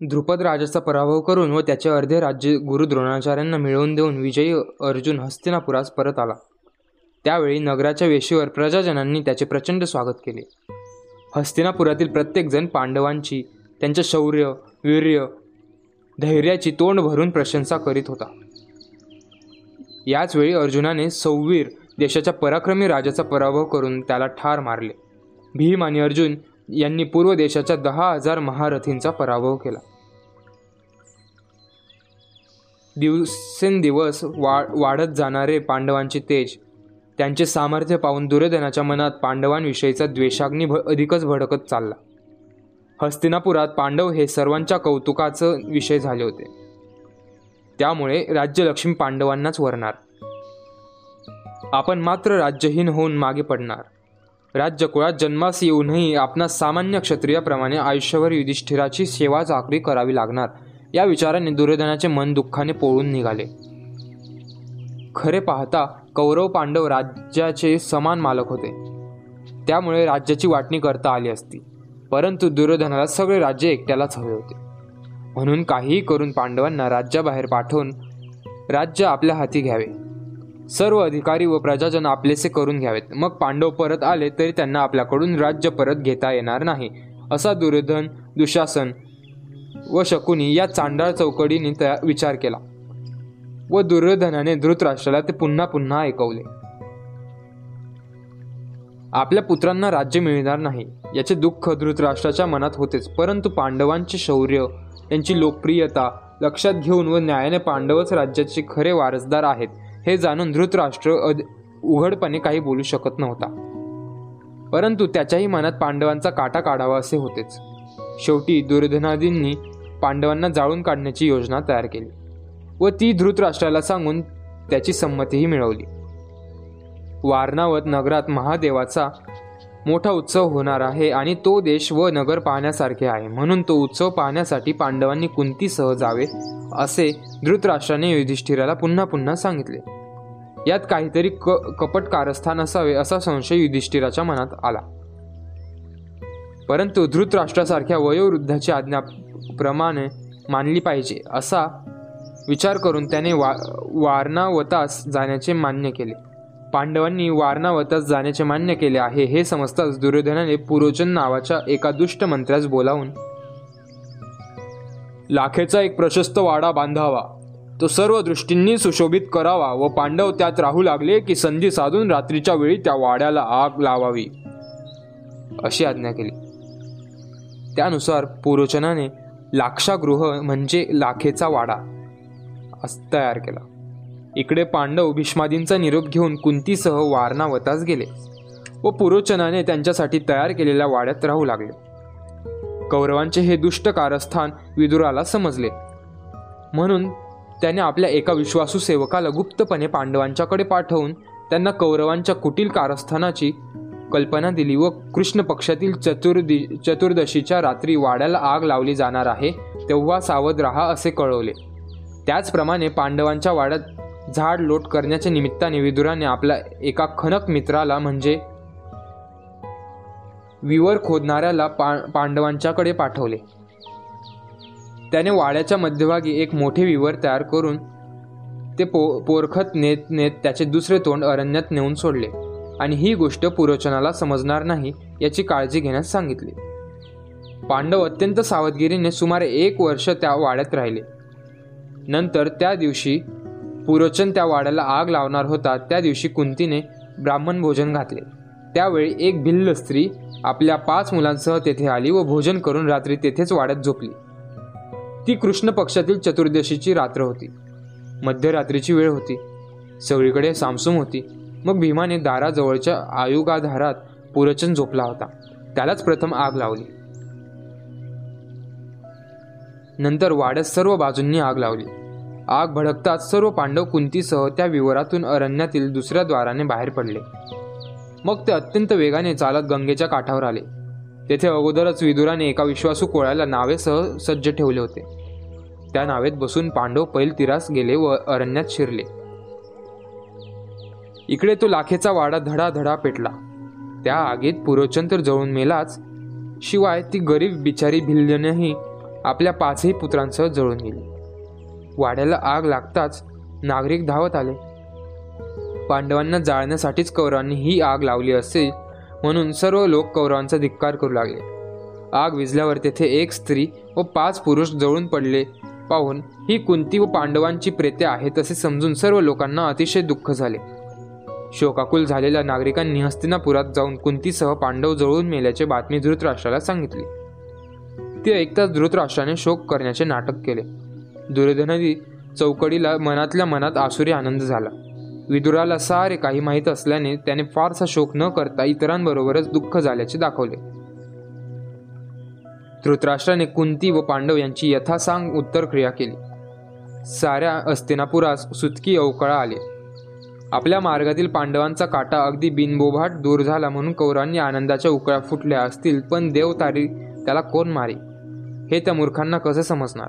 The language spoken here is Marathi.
द्रुपद राजाचा पराभव करून व त्याचे अर्धे राज्य गुरु द्रोणाचार्यांना मिळवून देऊन विजयी अर्जुन हस्तिनापुरास परत आला. त्यावेळी नगराच्या वेशीवर प्रजाजनांनी त्याचे प्रचंड स्वागत केले. हस्तिनापुरातील प्रत्येकजण पांडवांची त्यांच्या शौर्य वीर्य धैर्याची तोंड भरून प्रशंसा करीत होता. याचवेळी अर्जुनाने सौवीर देशाच्या पराक्रमी राजाचा पराभव करून त्याला ठार मारले. भीम आणि अर्जुन यांनी पूर्व देशाच्या दहा हजार महारथींचा पराभव केला. दिवसेंदिवस वा वाढत जाणारे पांडवांचे तेज त्यांचे सामर्थ्य पाहून दुर्योधनाच्या मनात पांडवांविषयीचा द्वेषाग्नी भ अधिकच भडकत चालला. हस्तिनापुरात पांडव हे सर्वांच्या कौतुकाचं विषय झाले होते. त्यामुळे राज्यलक्ष्मी पांडवांनाच वरणार. आपण मात्र राज्यहीन होऊन मागे पडणार. राज्यकुळात जन्मास येऊनही आपणास सामान्य क्षत्रियाप्रमाणे आयुष्यभर युधिष्ठिराची सेवा चाकरी करावी लागणार. या विचाराने दुर्योधनाचे मन दुःखाने पोळून निघाले. खरे पाहता कौरव पांडव राज्याचे समान मालक होते. त्यामुळे राज्याची वाटणी करता आली असती. परंतु दुर्योधनाला सगळे राज्य एकट्यालाच हवे होते. म्हणून काहीही करून पांडवांना राज्याबाहेर पाठवून राज्य आपल्या हाती घ्यावे. सर्व अधिकारी व प्रजाजन आपलेसे करून घ्यावेत. मग पांडव परत आले तरी त्यांना आपल्याकडून राज्य परत घेता येणार नाही. असा दुर्योधन दुशासन व शकुनी या चांडाळ चौकडीने विचार केला व दुर्योधनाने धृतराष्ट्राला ते पुन्हा पुन्हा ऐकवले. आपल्या पुत्रांना राज्य मिळणार नाही याचे दुःख धृतराष्ट्राच्या मनात होतेच परंतु पांडवांचे शौर्य त्यांची लोकप्रियता लक्षात घेऊन व न्यायाने पांडवच राज्याचे खरे वारसदार आहेत हे जाणून धृतराष्ट्र उघडपणे काही बोलू शकत नव्हता. परंतु त्याच्याही मनात पांडवांचा काटा काढावा असे होतेच. शेवटी दुर्धनादींनी पांडवांना जाळून काढण्याची योजना तयार केली व ती धृतराष्ट्राला सांगून त्याची संमतीही मिळवली. वारणावत नगरात महादेवाचा मोठा उत्सव होणार आहे आणि तो देश व नगर पाहण्यासारखे आहे. म्हणून तो उत्सव पाहण्यासाठी पांडवांनी कुंतीसह जावे असे धृतराष्ट्राने युधिष्ठिराला पुन्हा पुन्हा सांगितले. यात काहीतरी क कपट कारस्थान असावे असा संशय युधिष्ठिराच्या मनात आला. परंतु धृतराष्ट्रासारख्या वयोवृद्धाची आज्ञा प्रमाणे मानली पाहिजे असा विचार करून त्याने वा वारणावतास जाण्याचे मान्य केले. पांडवांनी वारणावतास जाण्याचे मान्य केले आहे हे समजताच दुर्योधनाने पुरोचन नावाच्या एका दुष्ट मंत्र्यास बोलावून लाखेचा एक प्रशस्त वाडा बांधावा. तो सर्व दृष्टींनी सुशोभित करावा व पांडव त्यात राहू लागले की संधी साधून रात्रीच्या वेळी त्या वाड्याला आग लावावी. अशी आज्ञा केली. त्यानुसार पुरोचनाने लाक्षागृह म्हणजे लाखेचा वाडा तयार केला. इकडे पांडव भीष्मादींचा निरोप घेऊन कुंतीसह वारणावतास गेले व पुरोचनाने त्यांच्यासाठी तयार केलेल्या वाड्यात राहू लागले. कौरवांचे हे दुष्ट कारस्थान विदुराला समजले. म्हणून त्याने आपल्या एका विश्वासू सेवकाला गुप्तपणे पांडवांच्याकडे पाठवून त्यांना कौरवांच्या कुटील कारस्थानाची कल्पना दिली व कृष्ण पक्षातील चतुर्दि चतुर्दशीच्या रात्री वाड्याला आग लावली जाणार आहे तेव्हा सावध राहा असे कळवले. त्याचप्रमाणे पांडवांच्या वाड्यात झाड लोट करण्याच्या निमित्ताने विदुराने आपल्या एका खनक मित्राला म्हणजे विवर खोदणाऱ्याला पा पांडवांच्याकडे पाठवले. त्याने वाड्याच्या मध्यभागी एक मोठे विवर तयार करून ते पो पोरखत नेत नेत त्याचे दुसरे तोंड अरण्यात नेऊन सोडले. आणि ही गोष्ट पुरोचनाला समजणार नाही याची काळजी घेण्यास सांगितली. पांडव अत्यंत सावधगिरीने सुमारे एक वर्ष त्या वाड्यात राहिले. नंतर त्या दिवशी पुरोचन त्या वाड्याला आग लावणार होता त्या दिवशी कुंतीने ब्राह्मण भोजन घातले. त्यावेळी एक भिल्ल स्त्री आपल्या पाच मुलांसह तेथे आली व भोजन करून रात्री तेथेच वाड्यात झोपली. ती कृष्ण पक्षातील चतुर्दशीची रात्र होती. मध्यरात्रीची वेळ होती. सगळीकडे सामसूम होती. मग भीमाने दाराजवळच्या आयुगाधारात पुरचन झोपला होता. त्यालाच प्रथम आग लावली. नंतर वाड्यात सर्व बाजूंनी आग लावली. आग भडकताच सर्व पांडव कुंतीसह त्या विवरातून अरण्यातील दुसऱ्या द्वाराने बाहेर पडले. मग ते अत्यंत वेगाने चालत गंगेच्या काठावर आले. तेथे अगोदरच विदुराने एका विश्वासू कोळ्याला नावेसह सज्ज ठेवले होते. त्या नावेत बसून पांडव पैल तिरास गेले व अरण्यात शिरले. इकडे तो लाखेचा वाडा धडाधडा पेटला. त्या आगीत पुरोचंतर जळून मेलाच. शिवाय ती गरीब बिचारी भिल्यनही आपल्या पाचही पुत्रांसह जळून गेली. वाड्याला आग लागताच नागरिक धावत आले. पांडवांना जाळण्यासाठीच कौरवांनी ही आग लावली असेल म्हणून सर्व लोक कौरवांचा धिक्कार करू लागले. आग विझल्यावर तेथे एक स्त्री व पाच पुरुष जळून पडले. पाहून ही कुंती व पांडवांची प्रेते आहेत असे समजून सर्व लोकांना अतिशय दुःख झाले. शोकाकुल झालेल्या नागरिकांनी हस्तिनापुरात जाऊन कुंतीसह पांडव जळून मेल्याचे बातमी धृतराष्ट्राला सांगितली. ती ऐकताच धृतराष्ट्राने शोक करण्याचे नाटक केले. दुर्योधनादी चौकडीला मनातल्या मनात आसुरी आनंद झाला. विदुराला सारे काही माहीत असल्याने त्याने फारसा शोक न करता इतरांबरोबरच दुःख झाल्याचे दाखवले. धृतराष्ट्राने कुंती व पांडव यांची यथासांग उत्तरक्रिया केली. साऱ्या अस्तिनापुरास सुतकी अवकळा आले. आपल्या मार्गातील पांडवांचा काटा अगदी बिनबोभाट दूर झाला म्हणून कौरांनी आनंदाच्या उकळ्या फुटल्या असतील पण देवतारी त्याला कोण मारी हे त्या मूर्खांना कसं समजणार?